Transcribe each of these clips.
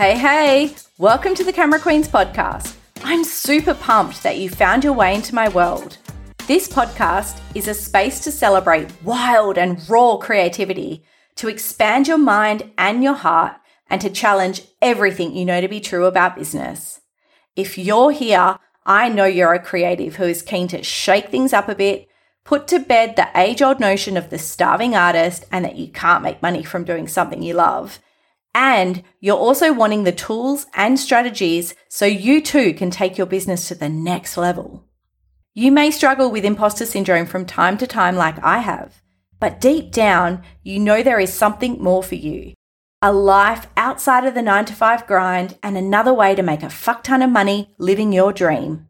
Hey, hey, welcome to the Camera Queens podcast. I'm super pumped that you found your way into my world. This podcast is a space to celebrate wild and raw creativity, to expand your mind and your heart, and to challenge everything you know to be true about business. If you're here, I know you're a creative who is keen to shake things up a bit, put to bed the age old notion of the starving artist and that you can't make money from doing something you love and you're also wanting the tools and strategies so you too can take your business to the next level. You may struggle with imposter syndrome from time to time, like I have, but deep down, you know there is something more for you a life outside of the nine to five grind and another way to make a fuck ton of money living your dream.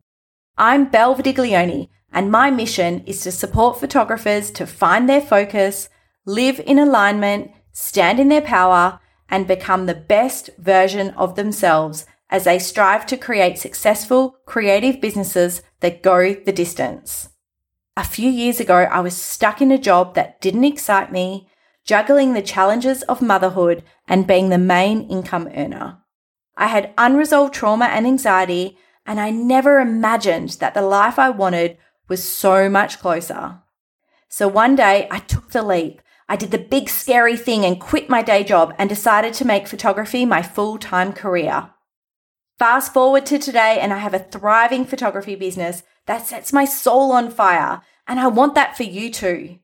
I'm Belle Verdiglione, and my mission is to support photographers to find their focus, live in alignment, stand in their power, and become the best version of themselves as they strive to create successful, creative businesses that go the distance. A few years ago, I was stuck in a job that didn't excite me, juggling the challenges of motherhood and being the main income earner. I had unresolved trauma and anxiety, and I never imagined that the life I wanted was so much closer. So one day I took the leap I did the big scary thing and quit my day job and decided to make photography my full time career. Fast forward to today, and I have a thriving photography business that sets my soul on fire, and I want that for you too.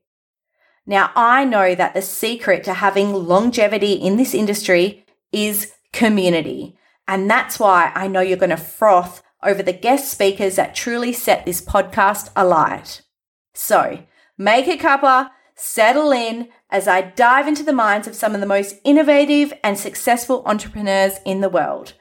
Now, I know that the secret to having longevity in this industry is community, and that's why I know you're going to froth over the guest speakers that truly set this podcast alight. So, make a cuppa, settle in, as I dive into the minds of some of the most innovative and successful entrepreneurs in the world.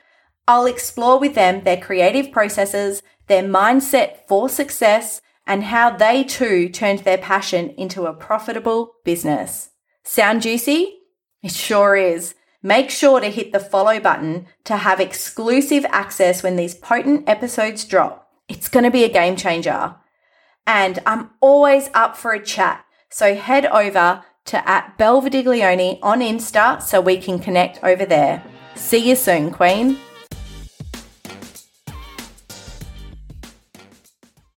I'll explore with them their creative processes, their mindset for success, and how they too turned their passion into a profitable business. Sound juicy? It sure is. Make sure to hit the follow button to have exclusive access when these potent episodes drop. It's going to be a game changer. And I'm always up for a chat. So head over to at Belle Verdiglione on Insta so we can connect over there. See you soon, Queen.